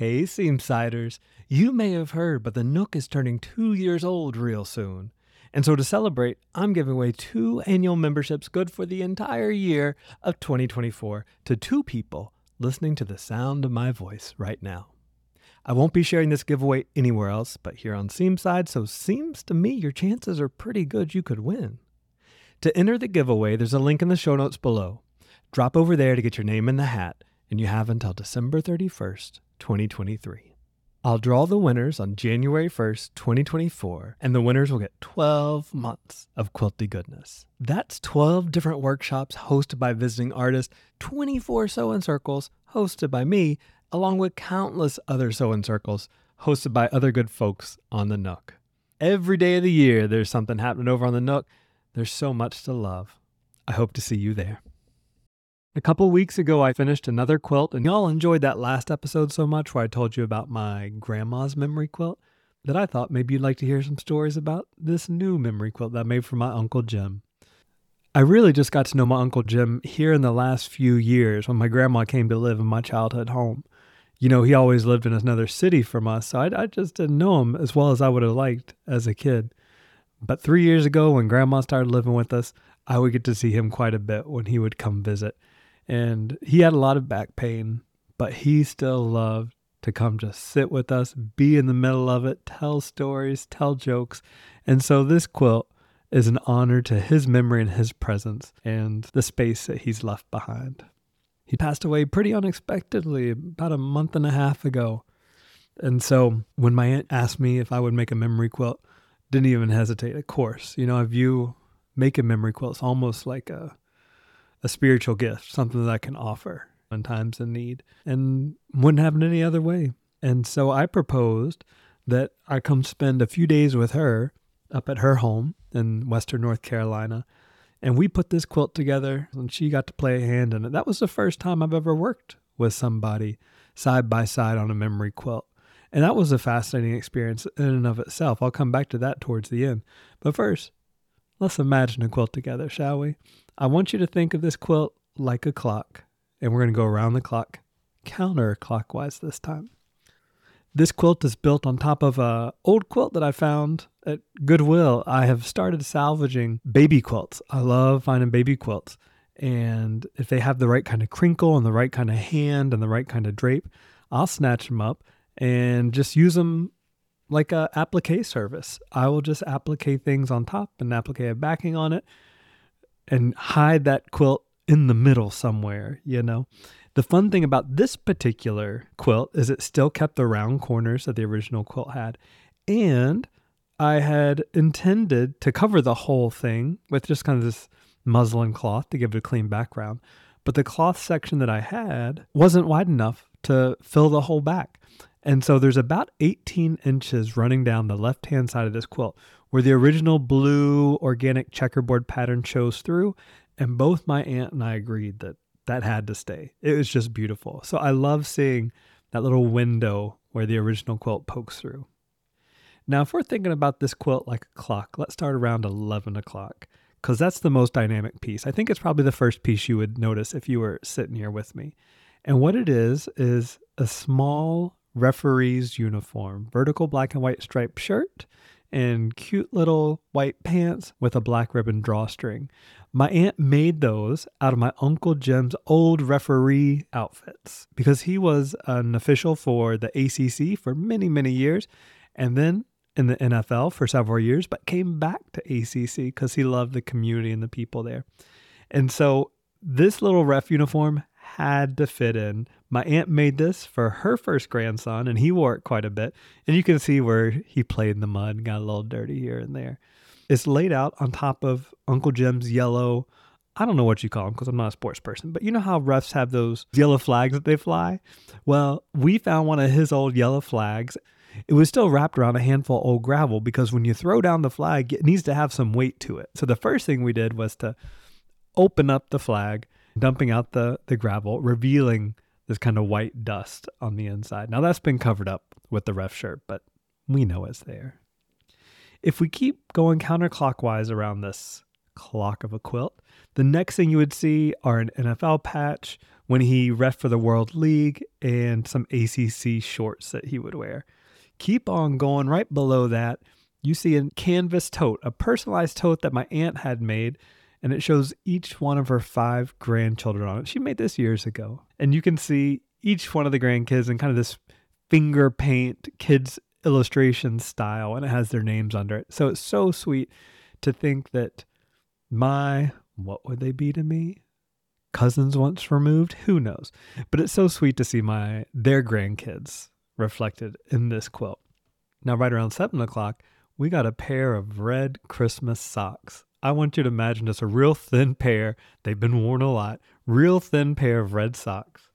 Hey, Seamsiders. You may have heard, but the Nook is turning two years old real soon. And so to celebrate, I'm giving away two annual memberships good for the entire year of 2024 to two people listening to the sound of my voice right now. I won't be sharing this giveaway anywhere else but here on Seamside, so seems to me your chances are pretty good you could win. To enter the giveaway, there's a link in the show notes below. Drop over there to get your name in the hat, and you have until December 31st, 2023. I'll draw the winners on January 1st, 2024, and the winners will get 12 months of quilty goodness. That's 12 different workshops hosted by visiting artists, 24 sew sewing circles hosted by me, along with countless other sew sewing circles hosted by other good folks on the Nook. Every day of the year, there's something happening over on the Nook. There's so much to love. I hope to see you there. A couple weeks ago, I finished another quilt, and y'all enjoyed that last episode so much where I told you about my grandma's memory quilt that I thought maybe you'd like to hear some stories about this new memory quilt that I made for my Uncle Jim. I really just got to know my Uncle Jim here in the last few years when my grandma came to live in my childhood home. You know, he always lived in another city from us, so I, I just didn't know him as well as I would have liked as a kid. But three years ago, when grandma started living with us, I would get to see him quite a bit when he would come visit and he had a lot of back pain, but he still loved to come just sit with us, be in the middle of it, tell stories, tell jokes. And so this quilt is an honor to his memory and his presence and the space that he's left behind. He passed away pretty unexpectedly about a month and a half ago. And so when my aunt asked me if I would make a memory quilt, didn't even hesitate. Of course, you know, I view making memory quilts almost like a a spiritual gift, something that I can offer in times of need, and wouldn't happen any other way. And so I proposed that I come spend a few days with her up at her home in Western North Carolina. And we put this quilt together, and she got to play a hand in it. That was the first time I've ever worked with somebody side by side on a memory quilt. And that was a fascinating experience in and of itself. I'll come back to that towards the end. But first, let's imagine a quilt together, shall we? I want you to think of this quilt like a clock, and we're going to go around the clock counterclockwise this time. This quilt is built on top of a old quilt that I found at Goodwill. I have started salvaging baby quilts. I love finding baby quilts. And if they have the right kind of crinkle and the right kind of hand and the right kind of drape, I'll snatch them up and just use them like a applique service. I will just applique things on top and applique a backing on it and hide that quilt in the middle somewhere, you know. The fun thing about this particular quilt is it still kept the round corners that the original quilt had. And I had intended to cover the whole thing with just kind of this muslin cloth to give it a clean background. But the cloth section that I had wasn't wide enough to fill the whole back. And so there's about 18 inches running down the left hand side of this quilt, where the original blue organic checkerboard pattern shows through. And both my aunt and I agreed that that had to stay. It was just beautiful. So I love seeing that little window where the original quilt pokes through. Now, if we're thinking about this quilt like a clock, let's start around 11 o'clock because that's the most dynamic piece. I think it's probably the first piece you would notice if you were sitting here with me. And what it is, is a small referee's uniform, vertical black and white striped shirt and cute little white pants with a black ribbon drawstring. My aunt made those out of my Uncle Jim's old referee outfits because he was an official for the ACC for many, many years and then in the NFL for several years, but came back to ACC because he loved the community and the people there. And so this little ref uniform had to fit in. My aunt made this for her first grandson, and he wore it quite a bit. And you can see where he played in the mud and got a little dirty here and there. It's laid out on top of Uncle Jim's yellow. I don't know what you call them because I'm not a sports person, but you know how refs have those yellow flags that they fly? Well, we found one of his old yellow flags. It was still wrapped around a handful of old gravel because when you throw down the flag, it needs to have some weight to it. So the first thing we did was to open up the flag dumping out the, the gravel, revealing this kind of white dust on the inside. Now that's been covered up with the ref shirt, but we know it's there. If we keep going counterclockwise around this clock of a quilt, the next thing you would see are an NFL patch when he ref for the World League and some ACC shorts that he would wear. Keep on going. Right below that, you see a canvas tote, a personalized tote that my aunt had made, and it shows each one of her five grandchildren on it. She made this years ago. And you can see each one of the grandkids in kind of this finger paint kids illustration style, and it has their names under it. So it's so sweet to think that my, what would they be to me? cousins once removed who knows but it's so sweet to see my their grandkids reflected in this quilt now right around seven o'clock we got a pair of red christmas socks i want you to imagine just a real thin pair they've been worn a lot real thin pair of red socks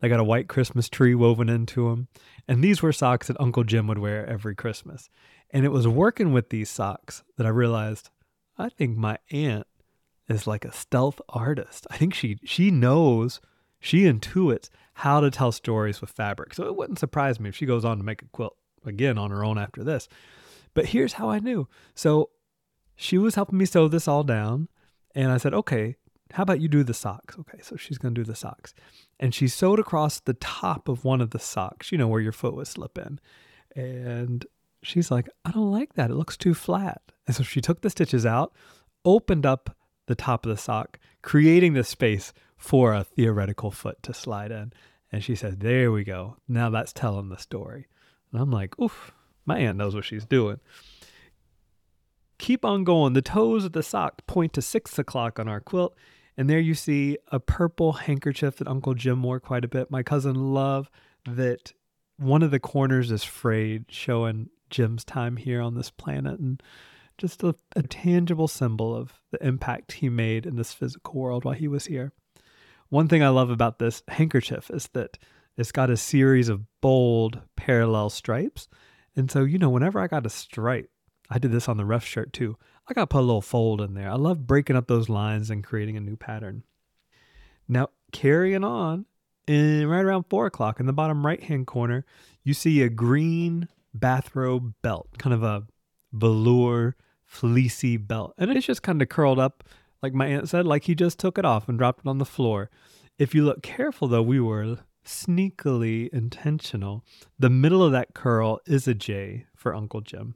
they got a white christmas tree woven into them and these were socks that uncle jim would wear every christmas and it was working with these socks that i realized i think my aunt is like a stealth artist. I think she she knows, she intuits how to tell stories with fabric. So it wouldn't surprise me if she goes on to make a quilt again on her own after this. But here's how I knew. So she was helping me sew this all down, and I said, "Okay, how about you do the socks?" Okay, so she's going to do the socks. And she sewed across the top of one of the socks, you know, where your foot would slip in. And she's like, "I don't like that. It looks too flat." And so she took the stitches out, opened up the top of the sock, creating the space for a theoretical foot to slide in. And she says, There we go. Now that's telling the story. And I'm like, Oof, my aunt knows what she's doing. Keep on going. The toes of the sock point to six o'clock on our quilt. And there you see a purple handkerchief that Uncle Jim wore quite a bit. My cousin Love, that one of the corners is frayed, showing Jim's time here on this planet. And just a, a tangible symbol of the impact he made in this physical world while he was here. One thing I love about this handkerchief is that it's got a series of bold parallel stripes. And so, you know, whenever I got a stripe, I did this on the ref shirt too. I got to put a little fold in there. I love breaking up those lines and creating a new pattern. Now, carrying on, and right around four o'clock in the bottom right hand corner, you see a green bathrobe belt, kind of a velour fleecy belt. And it's just kind of curled up, like my aunt said, like he just took it off and dropped it on the floor. If you look careful, though, we were sneakily intentional. The middle of that curl is a J for Uncle Jim.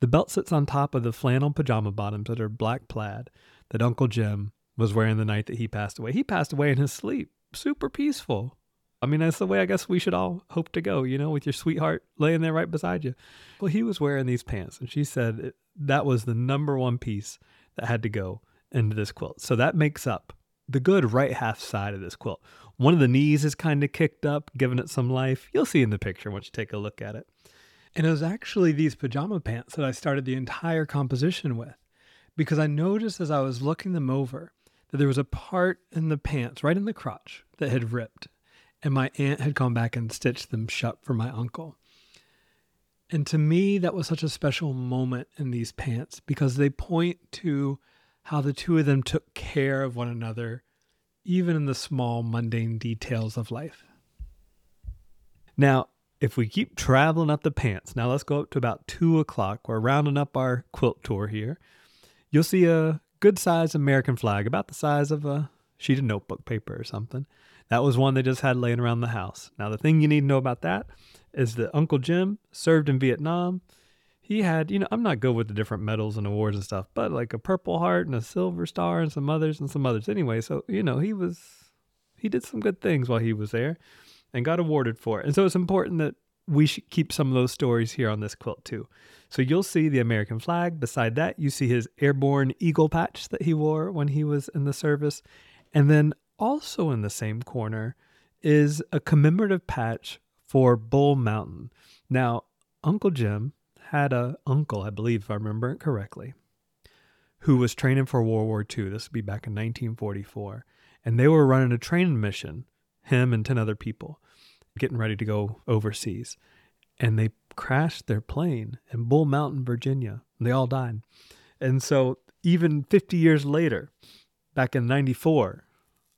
The belt sits on top of the flannel pajama bottoms that are black plaid that Uncle Jim was wearing the night that he passed away. He passed away in his sleep, super peaceful. I mean, that's the way I guess we should all hope to go, you know, with your sweetheart laying there right beside you. Well, he was wearing these pants, and she said that was the number one piece that had to go into this quilt. So that makes up the good right half side of this quilt. One of the knees is kind of kicked up, giving it some life. You'll see in the picture once you take a look at it. And it was actually these pajama pants that I started the entire composition with because I noticed as I was looking them over that there was a part in the pants, right in the crotch, that had ripped and my aunt had gone back and stitched them shut for my uncle. And to me, that was such a special moment in these pants because they point to how the two of them took care of one another, even in the small, mundane details of life. Now, if we keep traveling up the pants, now let's go up to about two o'clock. We're rounding up our quilt tour here. You'll see a good sized American flag, about the size of a sheet of notebook paper or something. That was one they just had laying around the house. Now, the thing you need to know about that is that Uncle Jim served in Vietnam. He had, you know, I'm not good with the different medals and awards and stuff, but like a Purple Heart and a Silver Star and some others and some others. Anyway, so, you know, he was, he did some good things while he was there and got awarded for it. And so it's important that we should keep some of those stories here on this quilt too. So you'll see the American flag. Beside that, you see his airborne eagle patch that he wore when he was in the service. And then also in the same corner is a commemorative patch for Bull Mountain. Now, Uncle Jim had a uncle, I believe, if I remember it correctly, who was training for World War II. This would be back in 1944. And they were running a training mission, him and 10 other people, getting ready to go overseas. And they crashed their plane in Bull Mountain, Virginia. They all died. And so, even 50 years later, back in 94,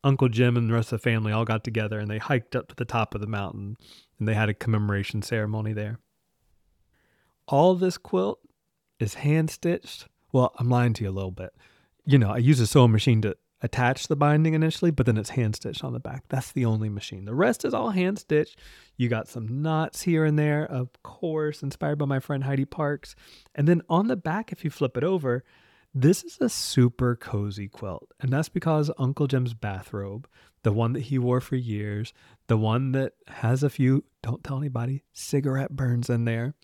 Uncle Jim and the rest of the family all got together and they hiked up to the top of the mountain and they had a commemoration ceremony there. All this quilt is hand stitched. Well, I'm lying to you a little bit. You know, I use a sewing machine to attach the binding initially, but then it's hand stitched on the back. That's the only machine. The rest is all hand stitched. You got some knots here and there, of course, inspired by my friend Heidi Parkes. And then on the back, if you flip it over, this is a super cozy quilt. And that's because Uncle Jim's bathrobe, the one that he wore for years, the one that has a few, don't tell anybody, cigarette burns in there,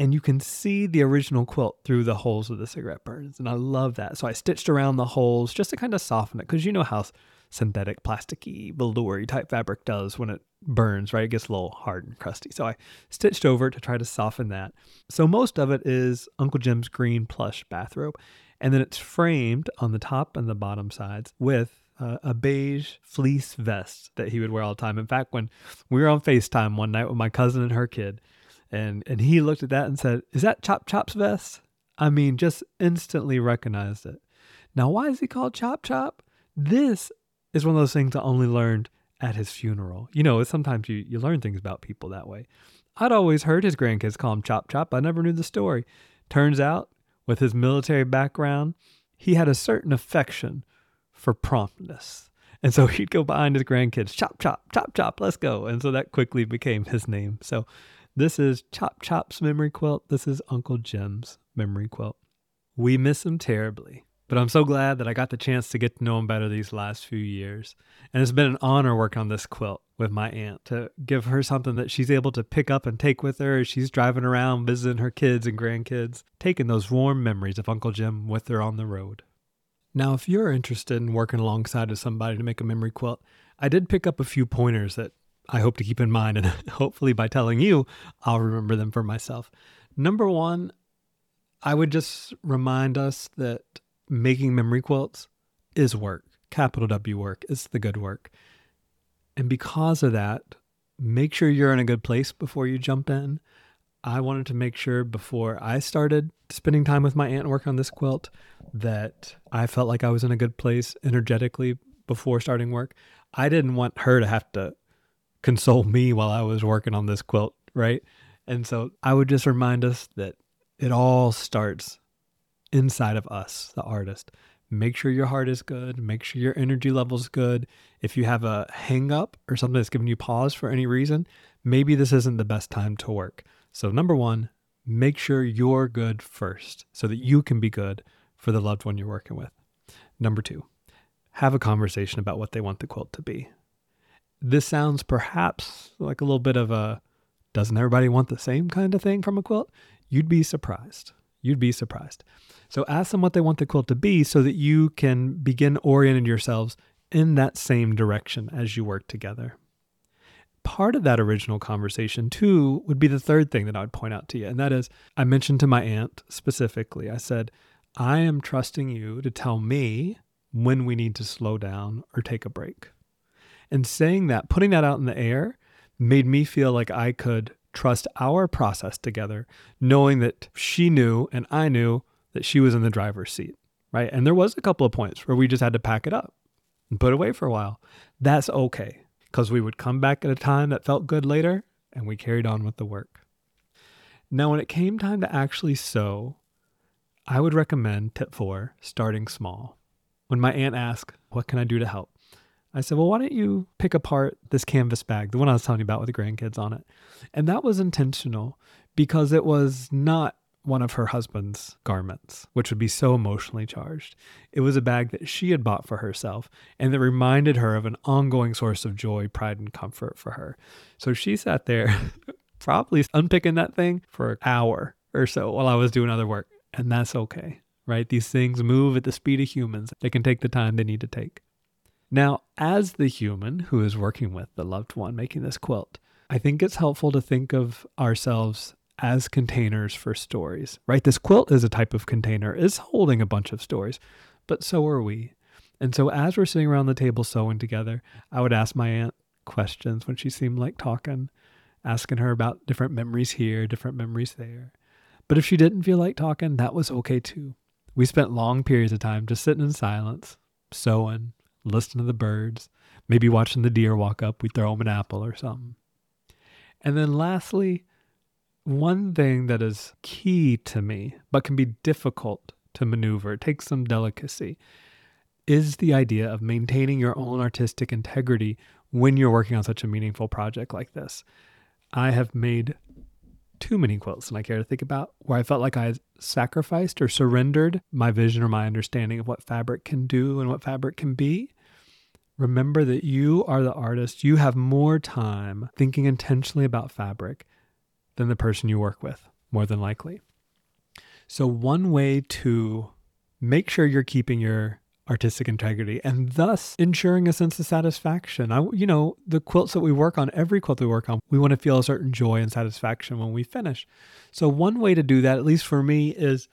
and you can see the original quilt through the holes of the cigarette burns. And I love that. So I stitched around the holes just to kind of soften it because you know how synthetic, plasticky, velour type fabric does when it burns, right? It gets a little hard and crusty. So I stitched over to try to soften that. So most of it is Uncle Jim's green plush bathrobe. And then it's framed on the top and the bottom sides with a beige fleece vest that he would wear all the time. In fact, when we were on FaceTime one night with my cousin and her kid, and and he looked at that and said, "Is that Chop Chop's vest?" I mean, just instantly recognized it. Now, why is he called Chop Chop? This is one of those things I only learned at his funeral. You know, sometimes you, you learn things about people that way. I'd always heard his grandkids call him Chop Chop. I never knew the story. Turns out, with his military background, he had a certain affection for promptness. And so he'd go behind his grandkids, chop, chop, chop, chop, let's go. And so that quickly became his name. So this is Chop Chop's memory quilt. This is Uncle Jim's memory quilt. We miss him terribly, but I'm so glad that I got the chance to get to know him better these last few years. And it's been an honor working on this quilt with my aunt to give her something that she's able to pick up and take with her as she's driving around visiting her kids and grandkids, taking those warm memories of Uncle Jim with her on the road. Now, if you're interested in working alongside of somebody to make a memory quilt, I did pick up a few pointers that I hope to keep in mind. And hopefully, by telling you, I'll remember them for myself. Number one, I would just remind us that making memory quilts is work, capital W work. It's the good work. And because of that, make sure you're in a good place before you jump in. I wanted to make sure before I started spending time with my aunt and working on this quilt that I felt like I was in a good place energetically before starting work. I didn't want her to have to console me while I was working on this quilt, right? And so I would just remind us that it all starts inside of us, the artist. Make sure your heart is good. Make sure your energy level is good. If you have a hang up or something that's giving you pause for any reason, maybe this isn't the best time to work. So, number one, make sure you're good first so that you can be good for the loved one you're working with. Number two, have a conversation about what they want the quilt to be this sounds perhaps like a little bit of a doesn't everybody want the same kind of thing from a quilt? You'd be surprised. You'd be surprised. So ask them what they want the quilt to be so that you can begin orienting yourselves in that same direction as you work together. Part of that original conversation, too, would be the third thing that I would point out to you. And that is, I mentioned to my aunt specifically, I said, I am trusting you to tell me when we need to slow down or take a break. And saying that, putting that out in the air, made me feel like I could trust our process together, knowing that she knew and I knew that she was in the driver's seat, right? And there was a couple of points where we just had to pack it up and put away for a while. That's okay because we would come back at a time that felt good later and we carried on with the work. Now, when it came time to actually sew, I would recommend tip four starting small. When my aunt asked, What can I do to help? I said, well, why don't you pick apart this canvas bag, the one I was telling you about with the grandkids on it? And that was intentional because it was not one of her husband's garments, which would be so emotionally charged. It was a bag that she had bought for herself and that reminded her of an ongoing source of joy, pride, and comfort for her. So she sat there, probably unpicking that thing for an hour or so while I was doing other work. And that's okay, right? These things move at the speed of humans, they can take the time they need to take. Now, as the human who is working with the loved one making this quilt, I think it's helpful to think of ourselves as containers for stories, right? This quilt is a type of container, is holding a bunch of stories, but so are we. And so as we're sitting around the table sewing together, I would ask my aunt questions when she seemed like talking, asking her about different memories here, different memories there. But if she didn't feel like talking, that was okay too. We spent long periods of time just sitting in silence, sewing, listen to the birds, maybe watching the deer walk up, we throw them an apple or something. And then lastly, one thing that is key to me, but can be difficult to maneuver, takes some delicacy, is the idea of maintaining your own artistic integrity when you're working on such a meaningful project like this. I have made too many quilts than I care to think about where I felt like I sacrificed or surrendered my vision or my understanding of what fabric can do and what fabric can be. Remember that you are the artist. You have more time thinking intentionally about fabric than the person you work with, more than likely. So, one way to make sure you're keeping your artistic integrity and thus ensuring a sense of satisfaction. I, you know, the quilts that we work on, every quilt we work on, we want to feel a certain joy and satisfaction when we finish. So, one way to do that, at least for me, is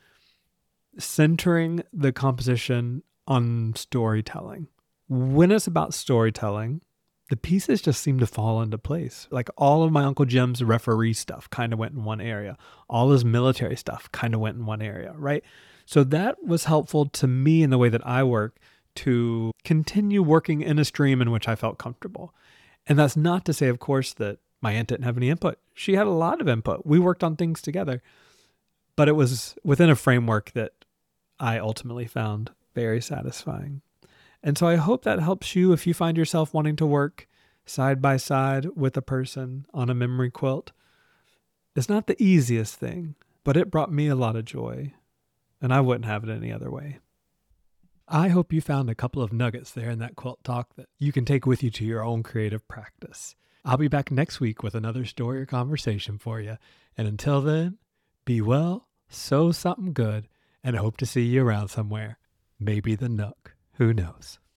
centering the composition on storytelling. When it's about storytelling, the pieces just seem to fall into place. Like all of my Uncle Jim's referee stuff kind of went in one area, all his military stuff kind of went in one area, right? So that was helpful to me in the way that I work to continue working in a stream in which I felt comfortable. And that's not to say, of course, that my aunt didn't have any input. She had a lot of input. We worked on things together, but it was within a framework that I ultimately found very satisfying. And so I hope that helps you if you find yourself wanting to work side by side with a person on a memory quilt. It's not the easiest thing, but it brought me a lot of joy and I wouldn't have it any other way. I hope you found a couple of nuggets there in that quilt talk that you can take with you to your own creative practice. I'll be back next week with another story or conversation for you. And until then, be well, sew something good, and hope to see you around somewhere. Maybe the Nook. Who knows?